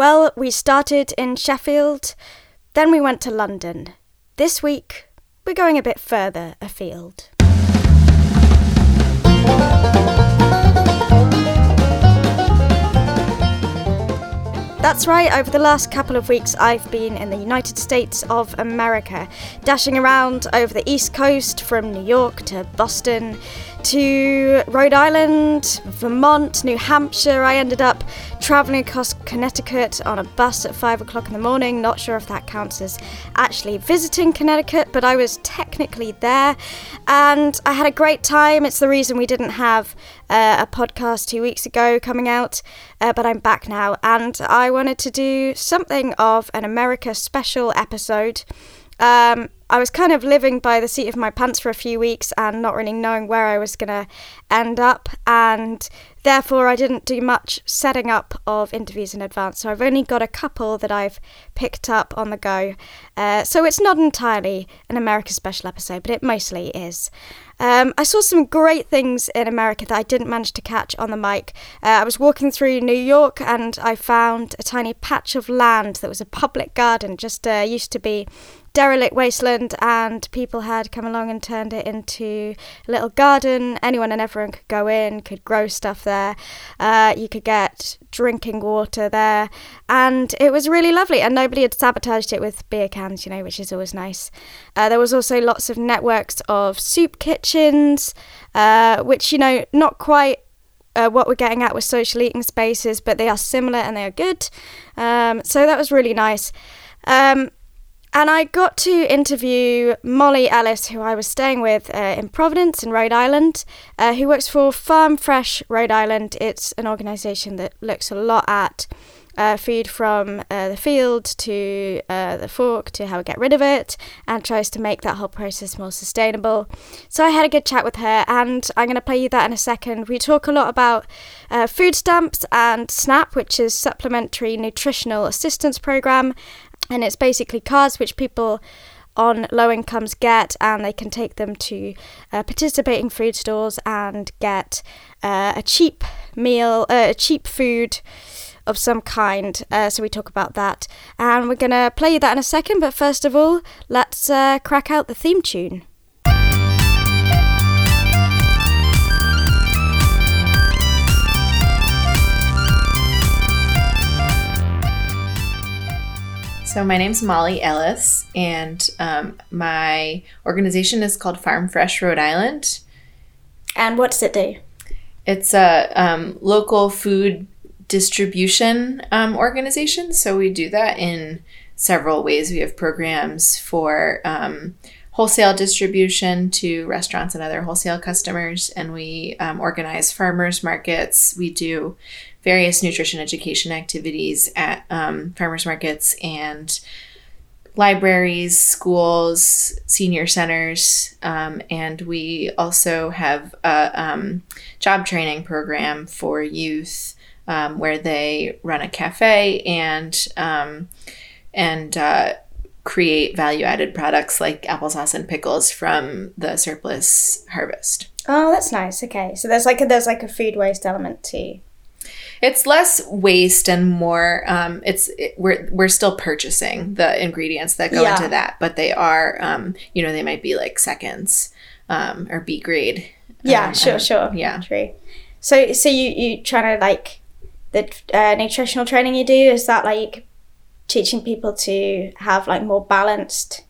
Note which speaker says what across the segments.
Speaker 1: Well, we started in Sheffield, then we went to London. This week, we're going a bit further afield. That's right, over the last couple of weeks, I've been in the United States of America, dashing around over the East Coast from New York to Boston to Rhode Island, Vermont, New Hampshire. I ended up traveling across Connecticut on a bus at five o'clock in the morning. Not sure if that counts as actually visiting Connecticut, but I was technically there and I had a great time. It's the reason we didn't have uh, a podcast two weeks ago coming out, uh, but I'm back now and I wanted to do something of an America special episode. Um, I was kind of living by the seat of my pants for a few weeks and not really knowing where I was going to end up, and therefore I didn't do much setting up of interviews in advance. So I've only got a couple that I've picked up on the go. Uh, so it's not entirely an America special episode, but it mostly is. Um, I saw some great things in America that I didn't manage to catch on the mic. Uh, I was walking through New York and I found a tiny patch of land that was a public garden, just uh, used to be derelict wasteland, and people had come along and turned it into a little garden. Anyone and everyone could go in, could grow stuff there. Uh, you could get drinking water there, and it was really lovely. And nobody had sabotaged it with beer cans, you know, which is always nice. Uh, there was also lots of networks of soup kitchens, uh, which you know, not quite uh, what we're getting at with social eating spaces, but they are similar and they are good. Um, so that was really nice. Um, and I got to interview Molly Ellis, who I was staying with uh, in Providence, in Rhode Island, uh, who works for Farm Fresh Rhode Island. It's an organisation that looks a lot at uh, food from uh, the field to uh, the fork to how we get rid of it and tries to make that whole process more sustainable. So I had a good chat with her, and I'm going to play you that in a second. We talk a lot about uh, food stamps and SNAP, which is Supplementary Nutritional Assistance Program, and it's basically cards which people on low incomes get, and they can take them to uh, participating food stores and get uh, a cheap meal, uh, a cheap food of some kind. Uh, so we talk about that, and we're gonna play that in a second. But first of all, let's uh, crack out the theme tune.
Speaker 2: So, my name's Molly Ellis, and um, my organization is called Farm Fresh Rhode Island.
Speaker 1: And what does it do?
Speaker 2: It's a um, local food distribution um, organization. So, we do that in several ways. We have programs for um, wholesale distribution to restaurants and other wholesale customers, and we um, organize farmers markets. We do various nutrition education activities at um, farmers markets and libraries, schools, senior centers, um, and we also have a um, job training program for youth um, where they run a cafe and um, and uh, create value added products like applesauce and pickles from the surplus harvest.
Speaker 1: Oh, that's nice. Okay, so there's like a, there's like a food waste element too.
Speaker 2: It's less waste and more. Um, it's it, we're we're still purchasing the ingredients that go yeah. into that, but they are, um, you know, they might be like seconds um, or B grade.
Speaker 1: Yeah, um, sure, sure.
Speaker 2: Yeah,
Speaker 1: true. So, so you you trying to like the uh, nutritional training you do is that like teaching people to have like more balanced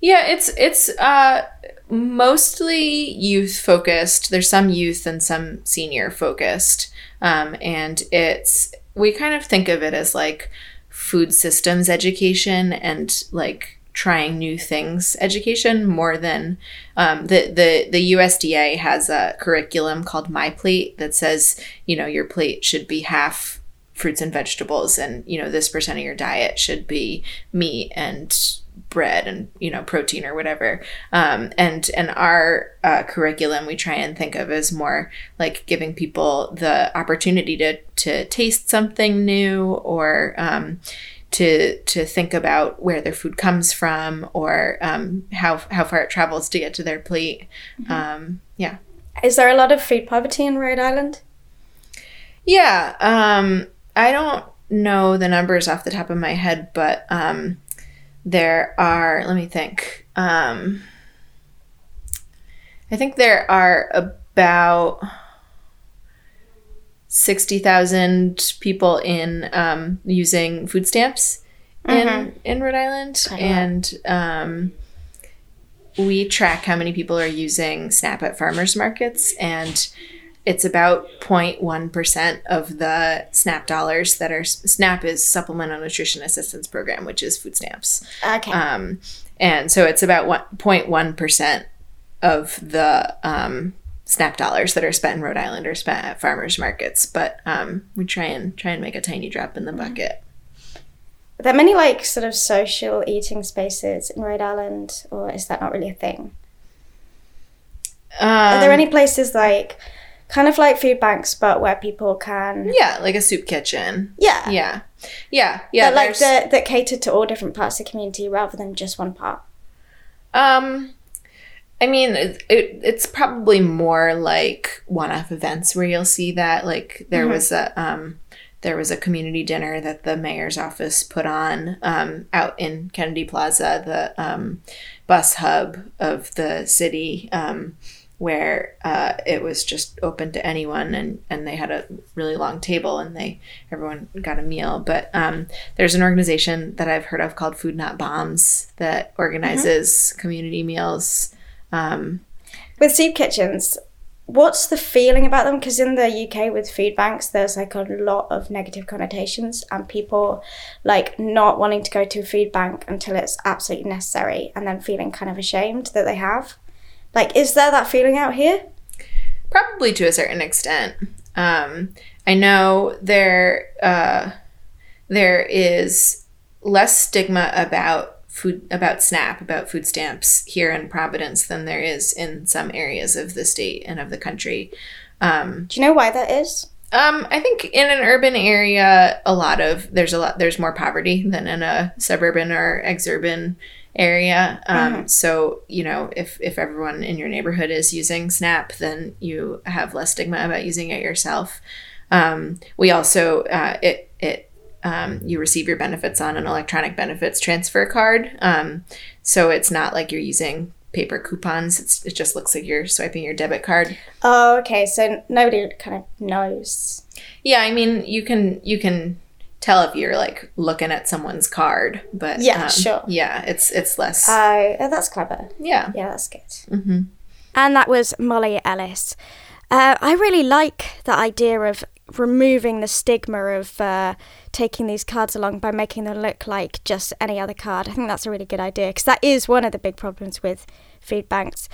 Speaker 2: yeah it's it's uh mostly youth focused. There's some youth and some senior focused. Um, and it's, we kind of think of it as like food systems education and like trying new things education more than um, the, the the USDA has a curriculum called My Plate that says you know your plate should be half fruits and vegetables and you know this percent of your diet should be meat and bread and you know protein or whatever. Um, and and our uh, curriculum we try and think of as more like giving people the opportunity to to taste something new or um, to to think about where their food comes from or um, how how far it travels to get to their plate. Mm-hmm. Um, yeah.
Speaker 1: Is there a lot of food poverty in Rhode Island?
Speaker 2: Yeah um, I don't know the numbers off the top of my head, but um, there are. Let me think. Um, I think there are about sixty thousand people in um, using food stamps in
Speaker 1: Mhm.
Speaker 2: in Rhode Island, and um, we track how many people are using SNAP at farmers markets, and it's about 0.1 percent of the SNAP dollars that are SNAP is Supplemental Nutrition Assistance Program, which is food stamps.
Speaker 1: Okay.
Speaker 2: Um, and so it's about one- 0.1 percent of the um, SNAP dollars that are spent in Rhode Island are spent at farmers markets. But um, we try and try and make a tiny drop in the bucket.
Speaker 1: Are there many like sort of social eating spaces in Rhode Island, or is that not really a thing? Are there
Speaker 2: Um,
Speaker 1: any places like, kind of like food banks, but where people can,
Speaker 2: Yeah, like a soup kitchen.
Speaker 1: yeah,
Speaker 2: Yeah, yeah, yeah.
Speaker 1: that, like that that cater to all different parts of the community rather than just one part?
Speaker 2: Um, I mean, it, it, it's probably more like one-off events where you'll see that. Like there was a um, there was a community dinner that the mayor's office put on um, out in Kennedy Plaza, the um, bus hub of the city. Um, where uh, it was just open to anyone and, and they had a really long table and they everyone got a meal but um, there's an organization that i've heard of called food not bombs that organizes community meals um,
Speaker 1: With soup kitchens, what's the feeling about them? Because in the UK with food banks, there's like a lot of negative connotations and people like not wanting to go to a food bank until it's absolutely necessary and then feeling kind of ashamed that they have. Like, is there that feeling out here?
Speaker 2: probably to a certain extent um, i know there uh, there is less stigma about food about snap about food stamps here in providence than there is in some areas of the state and of the country um,
Speaker 1: Do you know why that is?
Speaker 2: Um, I think in an urban area, a lot of there's a lot there's more poverty than in a suburban or exurban area. Um, so you know if if everyone in your neighborhood is using Snap, then you have less stigma about using it yourself. Um, we also uh, it it um, you receive your benefits on an electronic benefits transfer card. Um, so it's not like you're using paper coupons. It's, it just looks like you're swiping your debit card.
Speaker 1: Oh, okay. So nobody kind of knows.
Speaker 2: Yeah, I mean, you can you can tell if you're like looking at someone's card, but
Speaker 1: Yeah,
Speaker 2: um,
Speaker 1: sure.
Speaker 2: Yeah, it's it's less.
Speaker 1: Oh, oh, that's clever.
Speaker 2: yeah.
Speaker 1: Yeah, that's good.
Speaker 2: Mm-hmm.
Speaker 1: And that was Molly Ellis. Uh, I really like the idea of removing the stigma of uh, taking these cards along by making them look like just any other card. I think that's a really good idea because that is one of the big problems with food banks.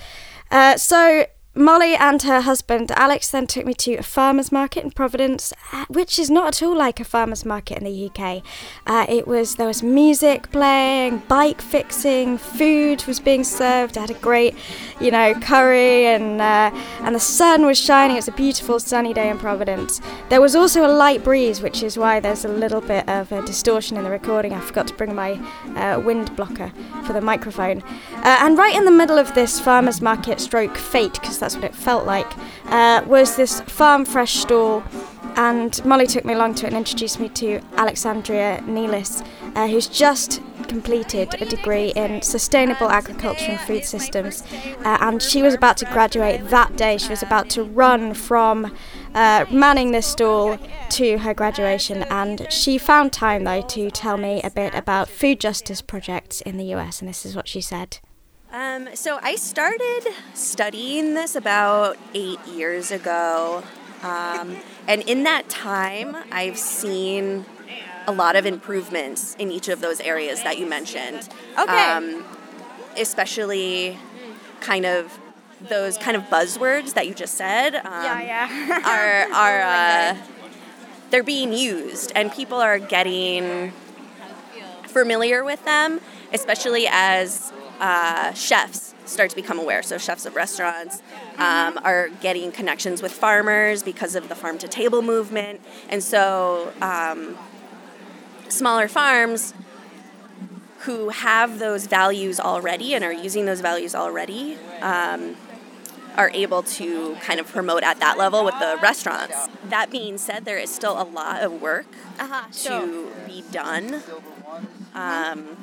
Speaker 1: Uh, so Molly and her husband Alex then took me to a farmer's market in Providence, uh, which is not at all like a farmer's market in the UK. Uh, it was there was music playing, bike fixing, food was being served. I had a great, you know, curry and uh, and the sun was shining. It was a beautiful sunny day in Providence. There was also a light breeze, which is why there's a little bit of a distortion in the recording. I forgot to bring my uh, wind blocker for the microphone. Uh, and right in the middle of this farmer's market stroke fate, because what it felt like, uh, was this farm fresh stall. And Molly took me along to it and introduced me to Alexandria Nealis, uh, who's just completed a degree in sustainable agriculture and food systems. Uh, and she was about to graduate that day. She was about to run from uh, manning this stall to her graduation. And she found time, though, to tell me a bit about food justice projects in the US. And this is what she said.
Speaker 3: Um, so I started studying this about eight years ago. Um, and in that time, I've seen a lot of improvements in each of those areas that you mentioned.
Speaker 1: Okay.
Speaker 3: Um, especially kind of those kind of buzzwords that you just said. Um,
Speaker 1: yeah.
Speaker 3: are are uh, they're being used and people are getting familiar with them, especially as uh, chefs start to become aware. So chefs of restaurants um, are getting connections with farmers because of the farm to table movement, and so um, smaller farms who have those values already and are using those values already um, are able to kind of promote at that level with the restaurants. That being said, there is still a lot of work
Speaker 1: Uh-huh, sure.
Speaker 3: to be done. Um,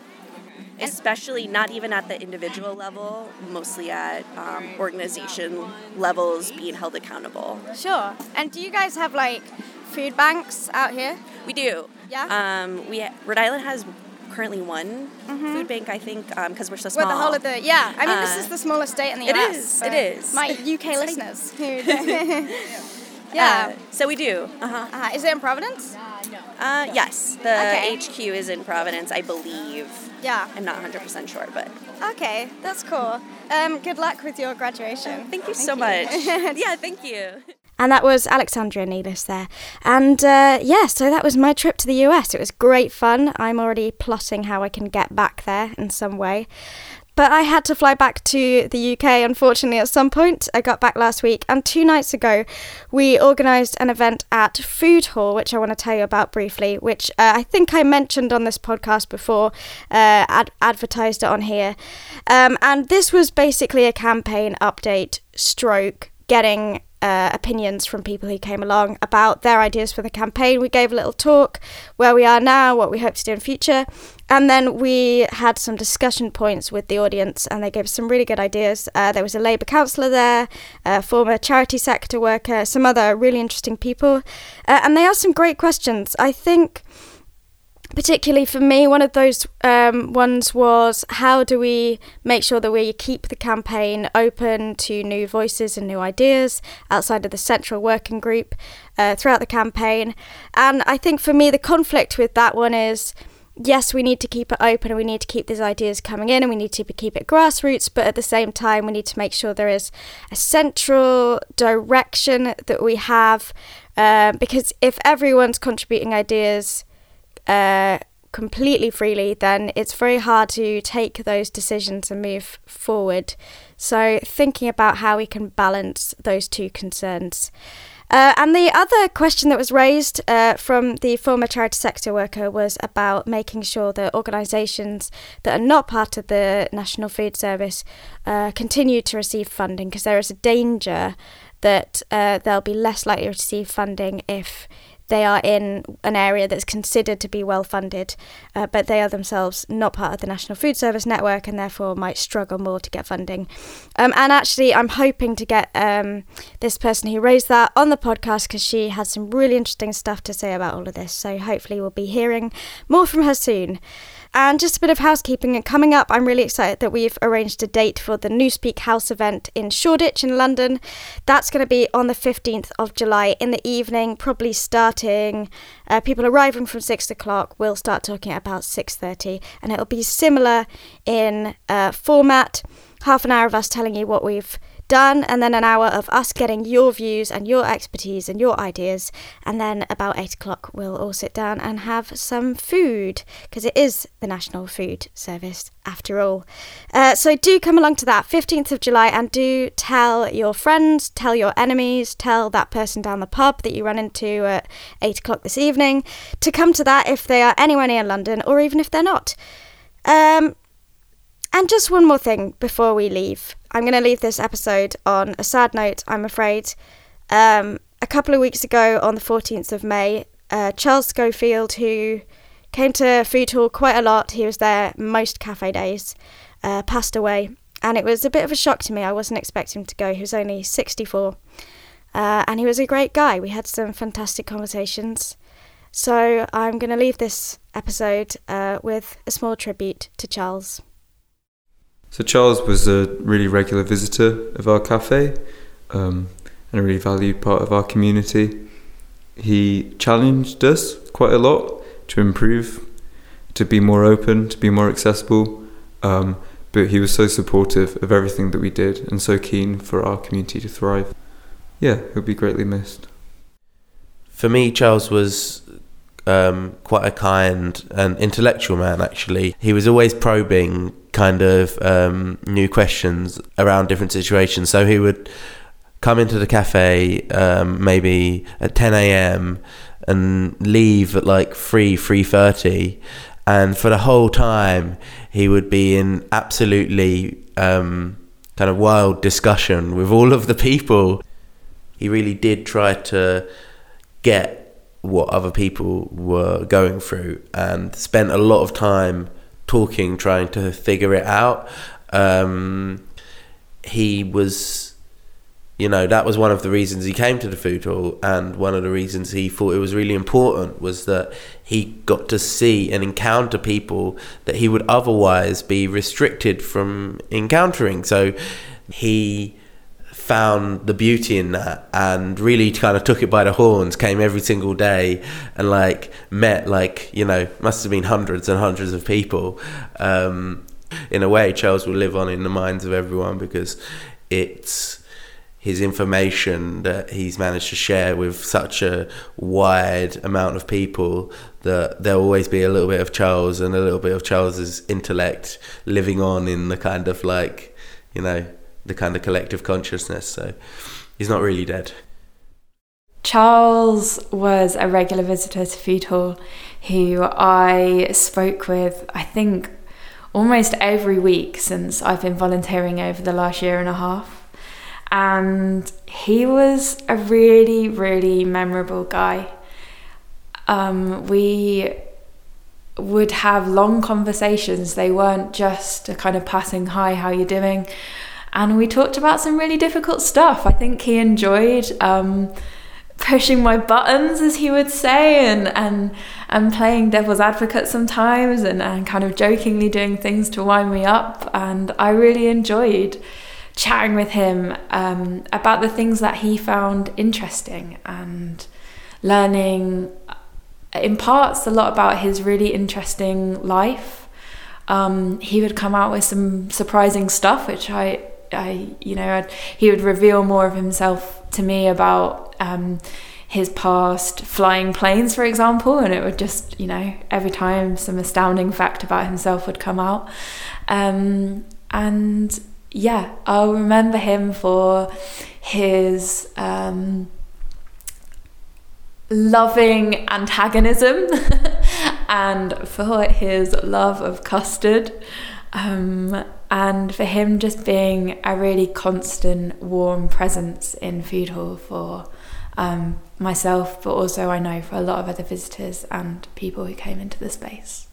Speaker 3: especially not even at the individual level, mostly at um, organization levels being held accountable.
Speaker 1: Sure. And do you guys have like food banks out here?
Speaker 3: We do.
Speaker 1: Yeah?
Speaker 3: Um, we Rhode Island has currently one food bank, I think, because we're so small.
Speaker 1: With the whole of the yeah, I mean this
Speaker 3: Uh,
Speaker 1: is the smallest state in the
Speaker 3: it
Speaker 1: US.
Speaker 3: is,
Speaker 1: for
Speaker 3: it is.
Speaker 1: My UK listeners. who
Speaker 3: Uh,
Speaker 1: yeah.
Speaker 3: so we do. Uh-huh.
Speaker 1: Uh, is it in Providence? No.
Speaker 3: Uh, yes, the
Speaker 1: Okay.
Speaker 3: HQ is in Providence, I believe.
Speaker 1: Yeah.
Speaker 3: I'm not 100% sure, but
Speaker 1: Okay, that's cool. Um, good luck with your graduation.
Speaker 3: thank you so much. yeah, thank you.
Speaker 1: And that was Alexandria Nealis there. And uh, yeah, so that was my trip to the US. It was great fun. I'm already plotting how I can get back there in some way. But I had to fly back to the UK, unfortunately, at some point. I got back last week, and two nights ago, we organised an event at Food Hall, which I want to tell you about briefly, which uh, I think I mentioned on this podcast before, uh, ad- advertised it on here. Um, and this was basically a campaign update stroke, getting uh, opinions from people who came along about their ideas for the campaign. We gave a little talk where we are now, what we hope to do in future, and then we had some discussion points with the audience, and they gave us some really good ideas. Uh, there was a Labour councillor there, a former charity sector worker, some other really interesting people, uh, and they asked some great questions. I think particularly for me, one of those um, ones was how do we make sure that we keep the campaign open to new voices and new ideas outside of the central working group uh, throughout the campaign? And I think for me, the conflict with that one is yes, we need to keep it open and we need to keep these ideas coming in and we need to keep it grassroots, but at the same time, we need to make sure there is a central direction that we have. Um, because if everyone's contributing ideas, uh, completely freely, then it's very hard to take those decisions and move forward. So, thinking about how we can balance those two concerns. Uh, and the other question that was raised uh, from the former charity sector worker was about making sure that organisations that are not part of the National Food Service uh, continue to receive funding because there is a danger that uh, they'll be less likely to receive funding if they are in an area that's considered to be well funded, uh, but they are themselves not part of the National Food Service network and therefore might struggle more to get funding. Um, and actually, I'm hoping to get um, this person who raised that on the podcast because she has some really interesting stuff to say about all of this. So hopefully, we'll be hearing more from her soon. And just a bit of housekeeping. And coming up, I'm really excited that we've arranged a date for the Newspeak House event in Shoreditch in London. That's going to be on the 15th of July in the evening, probably starting. Uh, people arriving from six o'clock. We'll start talking at about 6:30, and it'll be similar in uh, format. Half an hour of us telling you what we've done, and then an hour of us getting your views and your expertise and your ideas. And then about eight o'clock, we'll all sit down and have some food because it is the National Food Service after all. Uh, so do come along to that 15th of July and do tell your friends, tell your enemies, tell that person down the pub that you run into at eight o'clock this evening to come to that if they are anywhere near London or even if they're not. Um, and just one more thing before we leave. I'm going to leave this episode on a sad note, I'm afraid. Um, a couple of weeks ago, on the 14th of May, uh, Charles Schofield, who came to Food Hall quite a lot, he was there most cafe days, uh, passed away. And it was a bit of a shock to me. I wasn't expecting him to go. He was only 64. Uh, and he was a great guy. We had some fantastic conversations. So I'm going to leave this episode uh, with a small tribute to Charles.
Speaker 4: So Charles was a really regular visitor of our cafe um, and a really valued part of our community. He challenged us quite a lot to improve, to be more open, to be more accessible. Um, but he was so supportive of everything that we did and so keen for our community to thrive. Yeah, he'll be greatly missed.
Speaker 5: For me, Charles was um, quite a kind and intellectual man, actually. He was always probing kind of um, new questions around different situations. So he would come into the cafe um, maybe at 10 a.m. and leave at like 3, 3.30. And for the whole time, he would be in absolutely um, kind of wild discussion with all of the people. He really did try to get what other people were going through and spent a lot of time talking, trying to figure it out. Um, he was, you know, that was one of the reasons he came to the food hall, and one of the reasons he thought it was really important was that he got to see and encounter people that he would otherwise be restricted from encountering. So he found the beauty in that and really kind of took it by the horns came every single day and like met like you know must have been hundreds and hundreds of people um, in a way charles will live on in the minds of everyone because it's his information that he's managed to share with such a wide amount of people that there'll always be a little bit of charles and a little bit of charles's intellect living on in the kind of like you know the kind of collective consciousness. So he's not really dead.
Speaker 6: Charles was a regular visitor to Food Hall who I spoke with, I think, almost every week since I've been volunteering over the last year and a half. And he was a really, really memorable guy. Um, we would have long conversations. They weren't just a kind of passing hi, how you doing? And we talked about some really difficult stuff. I think he enjoyed um, pushing my buttons, as he would say, and and and playing devil's advocate sometimes, and, and kind of jokingly doing things to wind me up. And I really enjoyed chatting with him um, about the things that he found interesting and learning in parts a lot about his really interesting life. Um, he would come out with some surprising stuff, which I I, you know, I'd, he would reveal more of himself to me about um, his past flying planes, for example, and it would just, you know, every time some astounding fact about himself would come out. Um, and yeah, I'll remember him for his um, loving antagonism and for his love of custard. Um, and for him just being a really constant, warm presence in Food Hall for um, myself, but also I know for a lot of other visitors and people who came into the space.